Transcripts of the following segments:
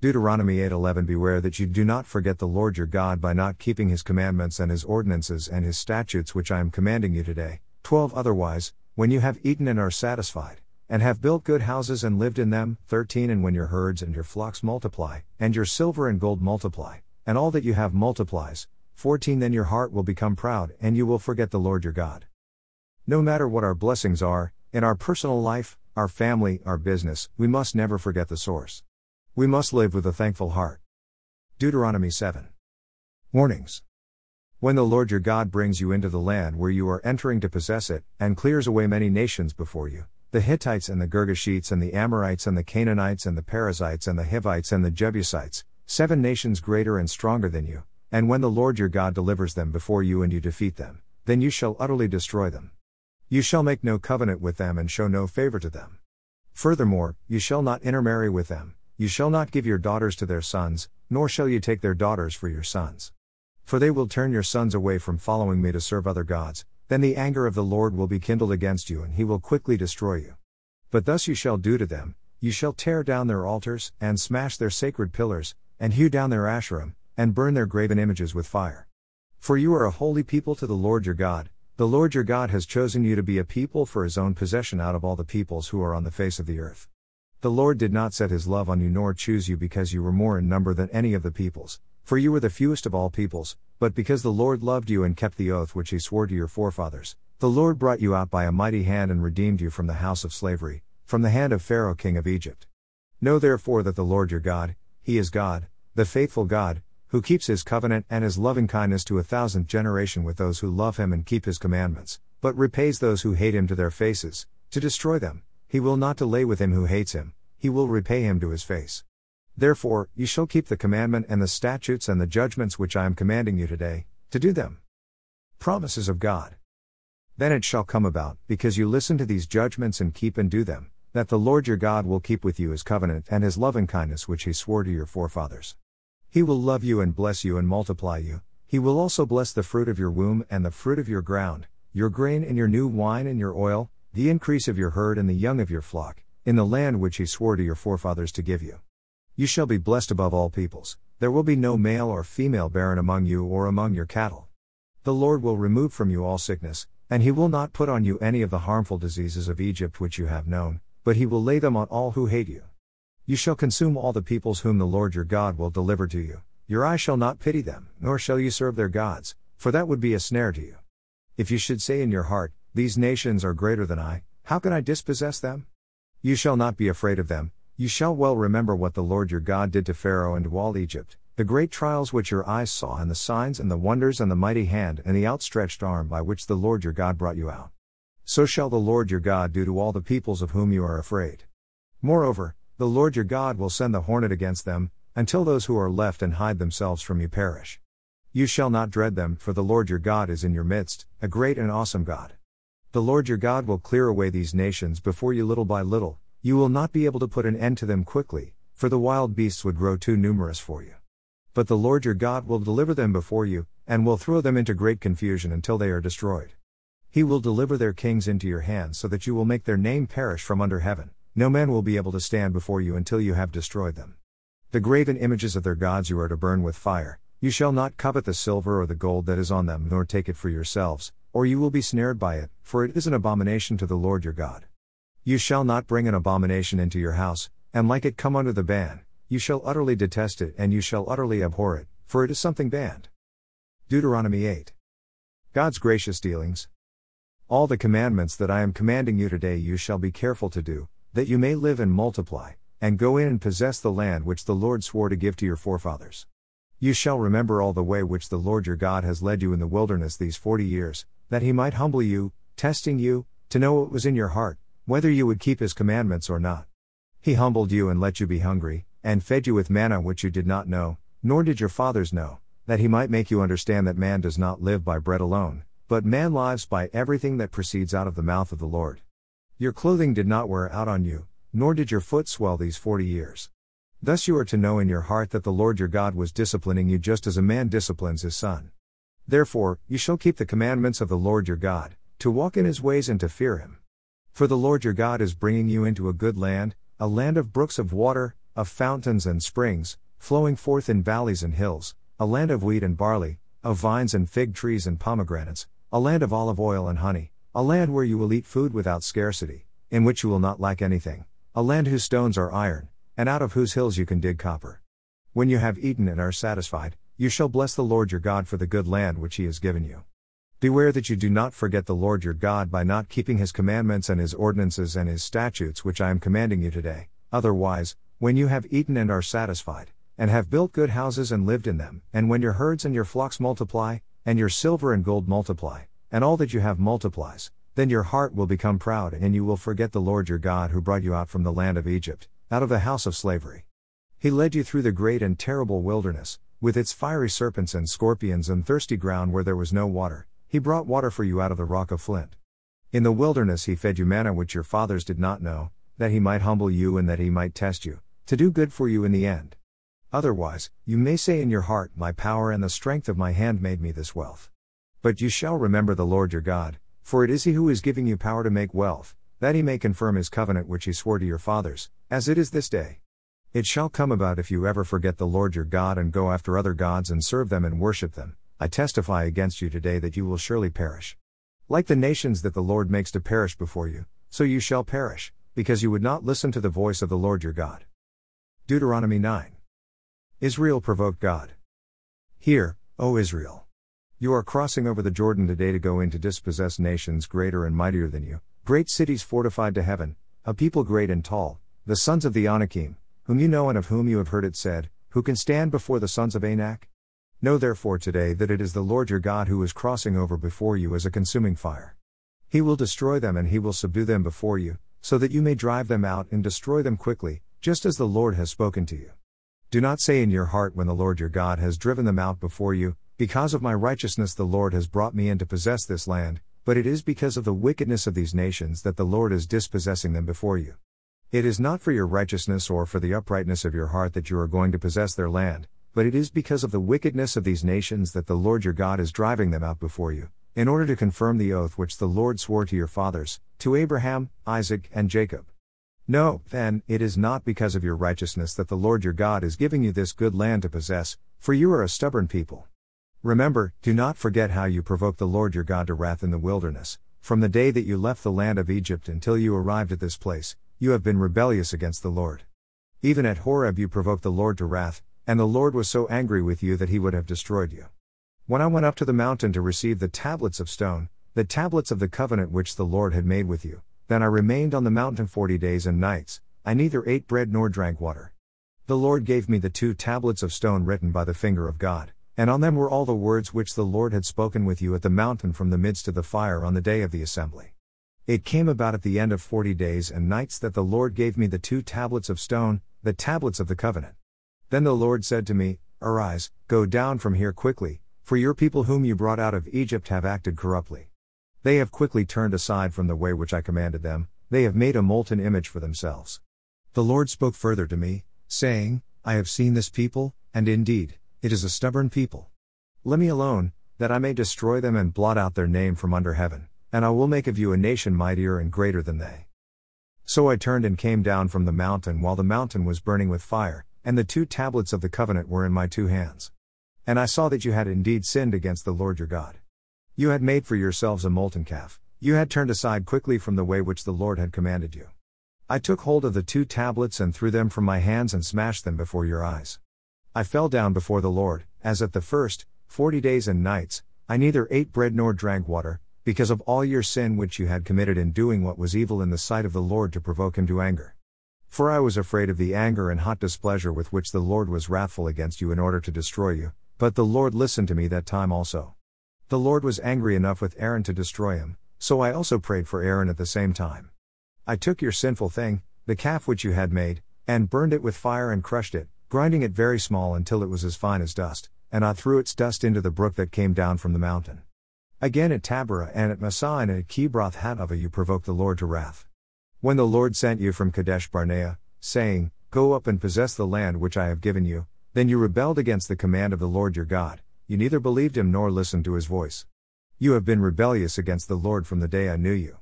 Deuteronomy 8:11 Beware that you do not forget the Lord your God by not keeping his commandments and his ordinances and his statutes which I am commanding you today. 12 Otherwise, when you have eaten and are satisfied, and have built good houses and lived in them, 13 And when your herds and your flocks multiply, and your silver and gold multiply, and all that you have multiplies, 14 Then your heart will become proud, and you will forget the Lord your God. No matter what our blessings are, in our personal life, our family, our business, we must never forget the source. We must live with a thankful heart. Deuteronomy 7. Warnings. When the Lord your God brings you into the land where you are entering to possess it, and clears away many nations before you, the Hittites and the Girgashites and the Amorites and the Canaanites and the Perizzites and the Hivites and the Jebusites, seven nations greater and stronger than you, and when the Lord your God delivers them before you and you defeat them, then you shall utterly destroy them. You shall make no covenant with them and show no favor to them. Furthermore, you shall not intermarry with them, you shall not give your daughters to their sons, nor shall you take their daughters for your sons. For they will turn your sons away from following me to serve other gods, then the anger of the Lord will be kindled against you and he will quickly destroy you. But thus you shall do to them, you shall tear down their altars, and smash their sacred pillars, and hew down their asherim, and burn their graven images with fire. For you are a holy people to the Lord your God, the Lord your God has chosen you to be a people for his own possession out of all the peoples who are on the face of the earth. The Lord did not set his love on you nor choose you because you were more in number than any of the peoples, for you were the fewest of all peoples, but because the Lord loved you and kept the oath which he swore to your forefathers. The Lord brought you out by a mighty hand and redeemed you from the house of slavery, from the hand of Pharaoh king of Egypt. Know therefore that the Lord your God, he is God, the faithful God, who keeps his covenant and his loving kindness to a thousandth generation with those who love him and keep his commandments, but repays those who hate him to their faces, to destroy them. He will not delay with him who hates him, he will repay him to his face. Therefore, you shall keep the commandment and the statutes and the judgments which I am commanding you today, to do them. Promises of God. Then it shall come about, because you listen to these judgments and keep and do them, that the Lord your God will keep with you his covenant and his loving kindness which he swore to your forefathers. He will love you and bless you and multiply you, he will also bless the fruit of your womb and the fruit of your ground, your grain and your new wine and your oil, the increase of your herd and the young of your flock, in the land which he swore to your forefathers to give you. You shall be blessed above all peoples, there will be no male or female barren among you or among your cattle. The Lord will remove from you all sickness, and he will not put on you any of the harmful diseases of Egypt which you have known, but he will lay them on all who hate you. You shall consume all the peoples whom the Lord your God will deliver to you. Your eye shall not pity them, nor shall you serve their gods, for that would be a snare to you. If you should say in your heart, these nations are greater than I, how can I dispossess them? You shall not be afraid of them, you shall well remember what the Lord your God did to Pharaoh and to all Egypt, the great trials which your eyes saw, and the signs and the wonders and the mighty hand and the outstretched arm by which the Lord your God brought you out. So shall the Lord your God do to all the peoples of whom you are afraid. Moreover, the Lord your God will send the hornet against them, until those who are left and hide themselves from you perish. You shall not dread them, for the Lord your God is in your midst, a great and awesome God. The Lord your God will clear away these nations before you little by little, you will not be able to put an end to them quickly, for the wild beasts would grow too numerous for you. But the Lord your God will deliver them before you, and will throw them into great confusion until they are destroyed. He will deliver their kings into your hands so that you will make their name perish from under heaven. No man will be able to stand before you until you have destroyed them. The graven images of their gods you are to burn with fire. You shall not covet the silver or the gold that is on them, nor take it for yourselves, or you will be snared by it, for it is an abomination to the Lord your God. You shall not bring an abomination into your house, and like it come under the ban, you shall utterly detest it and you shall utterly abhor it, for it is something banned. Deuteronomy 8. God's gracious dealings. All the commandments that I am commanding you today you shall be careful to do, that you may live and multiply, and go in and possess the land which the Lord swore to give to your forefathers. You shall remember all the way which the Lord your God has led you in the wilderness these forty years, that he might humble you, testing you, to know what was in your heart, whether you would keep his commandments or not. He humbled you and let you be hungry, and fed you with manna which you did not know, nor did your fathers know, that he might make you understand that man does not live by bread alone, but man lives by everything that proceeds out of the mouth of the Lord. Your clothing did not wear out on you, nor did your foot swell these forty years. Thus you are to know in your heart that the Lord your God was disciplining you just as a man disciplines his son. Therefore, you shall keep the commandments of the Lord your God, to walk in his ways and to fear him. For the Lord your God is bringing you into a good land, a land of brooks of water, of fountains and springs, flowing forth in valleys and hills, a land of wheat and barley, of vines and fig trees and pomegranates, a land of olive oil and honey, a land where you will eat food without scarcity, in which you will not lack anything, a land whose stones are iron, and out of whose hills you can dig copper. When you have eaten and are satisfied, you shall bless the Lord your God for the good land which he has given you. Beware that you do not forget the Lord your God by not keeping his commandments and his ordinances and his statutes which I am commanding you today, otherwise, when you have eaten and are satisfied, and have built good houses and lived in them, and when your herds and your flocks multiply, and your silver and gold multiply, and all that you have multiplies, then your heart will become proud and you will forget the Lord your God who brought you out from the land of Egypt, out of the house of slavery. He led you through the great and terrible wilderness, with its fiery serpents and scorpions and thirsty ground where there was no water he brought water for you out of the rock of flint. In the wilderness he fed you manna which your fathers did not know, that he might humble you and that he might test you, to do good for you in the end. Otherwise, you may say in your heart, My power and the strength of my hand made me this wealth. But you shall remember the Lord your God, for it is he who is giving you power to make wealth, that he may confirm his covenant which he swore to your fathers, as it is this day. It shall come about if you ever forget the Lord your God and go after other gods and serve them and worship them, I testify against you today that you will surely perish. Like the nations that the Lord makes to perish before you, so you shall perish, because you would not listen to the voice of the Lord your God. Deuteronomy 9. Israel provoked God. Hear, O Israel. You are crossing over the Jordan today to go in to dispossess nations greater and mightier than you, great cities fortified to heaven, a people great and tall, the sons of the Anakim, whom you know and of whom you have heard it said, who can stand before the sons of Anak? Know therefore today that it is the Lord your God who is crossing over before you as a consuming fire. He will destroy them and he will subdue them before you, so that you may drive them out and destroy them quickly, just as the Lord has spoken to you. Do not say in your heart when the Lord your God has driven them out before you, Because of my righteousness the Lord has brought me in to possess this land, but it is because of the wickedness of these nations that the Lord is dispossessing them before you. It is not for your righteousness or for the uprightness of your heart that you are going to possess their land, but it is because of the wickedness of these nations that the Lord your God is driving them out before you, in order to confirm the oath which the Lord swore to your fathers, to Abraham, Isaac, and Jacob. No, then, it is not because of your righteousness that the Lord your God is giving you this good land to possess, for you are a stubborn people. Remember, do not forget how you provoked the Lord your God to wrath in the wilderness, from the day that you left the land of Egypt until you arrived at this place, you have been rebellious against the Lord. Even at Horeb you provoked the Lord to wrath, and the Lord was so angry with you that he would have destroyed you. When I went up to the mountain to receive the tablets of stone, the tablets of the covenant which the Lord had made with you, then I remained on the mountain forty days and nights, I neither ate bread nor drank water. The Lord gave me the two tablets of stone written by the finger of God, and on them were all the words which the Lord had spoken with you at the mountain from the midst of the fire on the day of the assembly. It came about at the end of forty days and nights that the Lord gave me the two tablets of stone, the tablets of the covenant. Then the Lord said to me, Arise, go down from here quickly, for your people whom you brought out of Egypt have acted corruptly. They have quickly turned aside from the way which I commanded them, they have made a molten image for themselves. The Lord spoke further to me, saying, I have seen this people, and indeed, it is a stubborn people. Let me alone, that I may destroy them and blot out their name from under heaven, and I will make of you a nation mightier and greater than they. So I turned and came down from the mountain while the mountain was burning with fire, and the two tablets of the covenant were in my two hands. And I saw that you had indeed sinned against the Lord your God. You had made for yourselves a molten calf, you had turned aside quickly from the way which the Lord had commanded you. I took hold of the two tablets and threw them from my hands and smashed them before your eyes. I fell down before the Lord, as at the first, forty days and nights, I neither ate bread nor drank water, because of all your sin which you had committed in doing what was evil in the sight of the Lord to provoke him to anger. For I was afraid of the anger and hot displeasure with which the Lord was wrathful against you in order to destroy you, but the Lord listened to me that time also. The Lord was angry enough with Aaron to destroy him, so I also prayed for Aaron at the same time. I took your sinful thing, the calf which you had made, and burned it with fire and crushed it, grinding it very small until it was as fine as dust, and I threw its dust into the brook that came down from the mountain. Again at Taberah and at Massah and at Kibroth Hattaavah you provoked the Lord to wrath. When the Lord sent you from Kadesh Barnea, saying, Go up and possess the land which I have given you, then you rebelled against the command of the Lord your God, you neither believed him nor listened to his voice. You have been rebellious against the Lord from the day I knew you.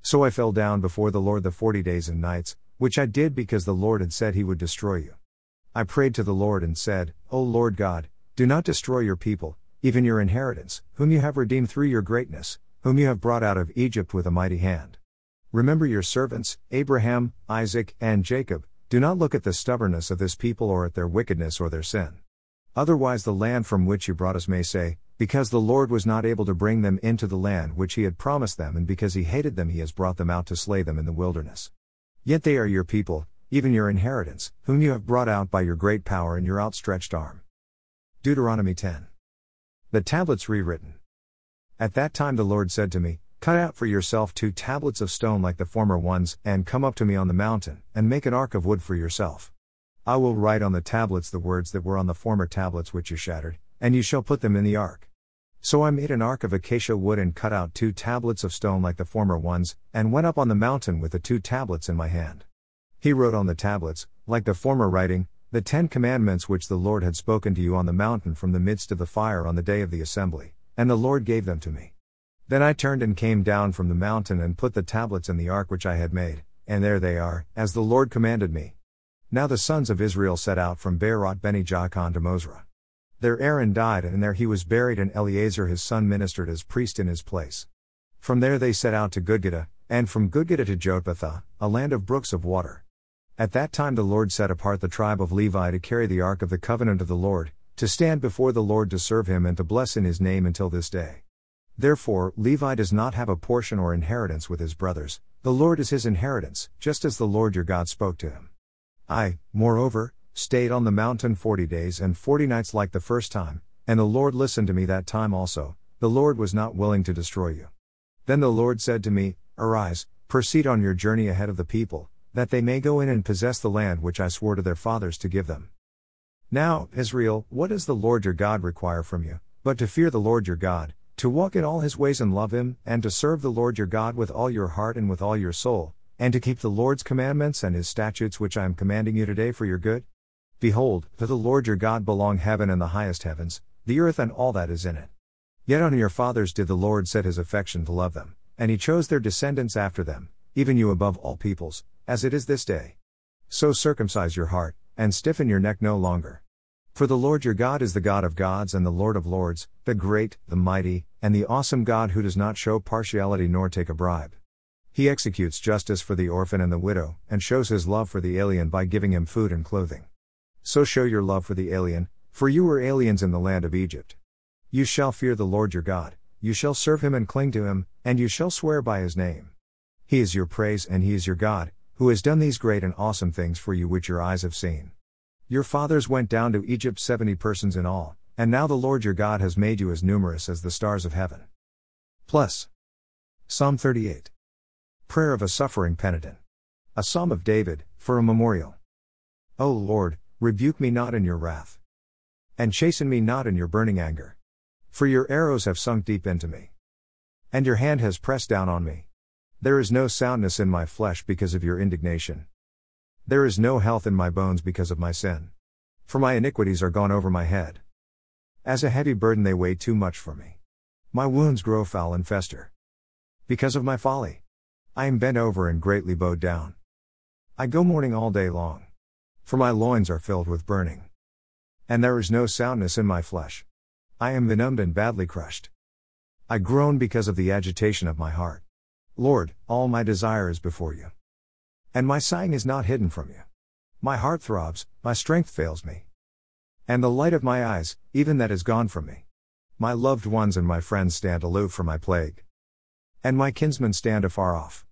So I fell down before the Lord the forty days and nights, which I did because the Lord had said he would destroy you. I prayed to the Lord and said, O Lord God, do not destroy your people, even your inheritance, whom you have redeemed through your greatness, whom you have brought out of Egypt with a mighty hand. Remember your servants, Abraham, Isaac, and Jacob, do not look at the stubbornness of this people or at their wickedness or their sin. Otherwise, the land from which you brought us may say, Because the Lord was not able to bring them into the land which he had promised them, and because he hated them, he has brought them out to slay them in the wilderness. Yet they are your people, even your inheritance, whom you have brought out by your great power and your outstretched arm. Deuteronomy 10. The tablets rewritten. At that time the Lord said to me, Cut out for yourself two tablets of stone like the former ones, and come up to me on the mountain, and make an ark of wood for yourself. I will write on the tablets the words that were on the former tablets which you shattered, and you shall put them in the ark. So I made an ark of acacia wood and cut out two tablets of stone like the former ones, and went up on the mountain with the two tablets in my hand. He wrote on the tablets, like the former writing, the Ten Commandments which the Lord had spoken to you on the mountain from the midst of the fire on the day of the assembly, and the Lord gave them to me. Then I turned and came down from the mountain and put the tablets in the ark which I had made, and there they are, as the Lord commanded me. Now the sons of Israel set out from Beeroth Beni Jaakan to Moserah. There Aaron died, and there he was buried, and Eleazar his son ministered as priest in his place. From there they set out to Gudgodah, and from Gudgodah to Jotbathah, a land of brooks of water. At that time the Lord set apart the tribe of Levi to carry the ark of the covenant of the Lord, to stand before the Lord to serve him and to bless in his name until this day. Therefore, Levi does not have a portion or inheritance with his brothers, the Lord is his inheritance, just as the Lord your God spoke to him. I, moreover, stayed on the mountain forty days and forty nights like the first time, and the Lord listened to me that time also, the Lord was not willing to destroy you. Then the Lord said to me, Arise, proceed on your journey ahead of the people, that they may go in and possess the land which I swore to their fathers to give them. Now, Israel, what does the Lord your God require from you, but to fear the Lord your God, to walk in all his ways and love him, and to serve the Lord your God with all your heart and with all your soul, and to keep the Lord's commandments and his statutes which I am commanding you today for your good? Behold, to the Lord your God belong heaven and the highest heavens, the earth and all that is in it. Yet on your fathers did the Lord set his affection to love them, and he chose their descendants after them, even you above all peoples, as it is this day. So circumcise your heart, and stiffen your neck no longer. For the Lord your God is the God of gods and the Lord of lords, the great, the mighty, and the awesome God who does not show partiality nor take a bribe. He executes justice for the orphan and the widow, and shows his love for the alien by giving him food and clothing. So show your love for the alien, for you were aliens in the land of Egypt. You shall fear the Lord your God, you shall serve him and cling to him, and you shall swear by his name. He is your praise and he is your God, who has done these great and awesome things for you which your eyes have seen. Your fathers went down to Egypt seventy persons in all, and now the Lord your God has made you as numerous as the stars of heaven. Plus. Psalm 38. Prayer of a suffering penitent. A psalm of David, for a memorial. O Lord, rebuke me not in your wrath. And chasten me not in your burning anger. For your arrows have sunk deep into me. And your hand has pressed down on me. There is no soundness in my flesh because of your indignation. There is no health in my bones because of my sin. For my iniquities are gone over my head. As a heavy burden they weigh too much for me. My wounds grow foul and fester. Because of my folly. I am bent over and greatly bowed down. I go mourning all day long. For my loins are filled with burning. And there is no soundness in my flesh. I am benumbed and badly crushed. I groan because of the agitation of my heart. Lord, all my desire is before you. And my sighing is not hidden from you. My heart throbs, my strength fails me. And the light of my eyes, even that is gone from me. My loved ones and my friends stand aloof from my plague. And my kinsmen stand afar off.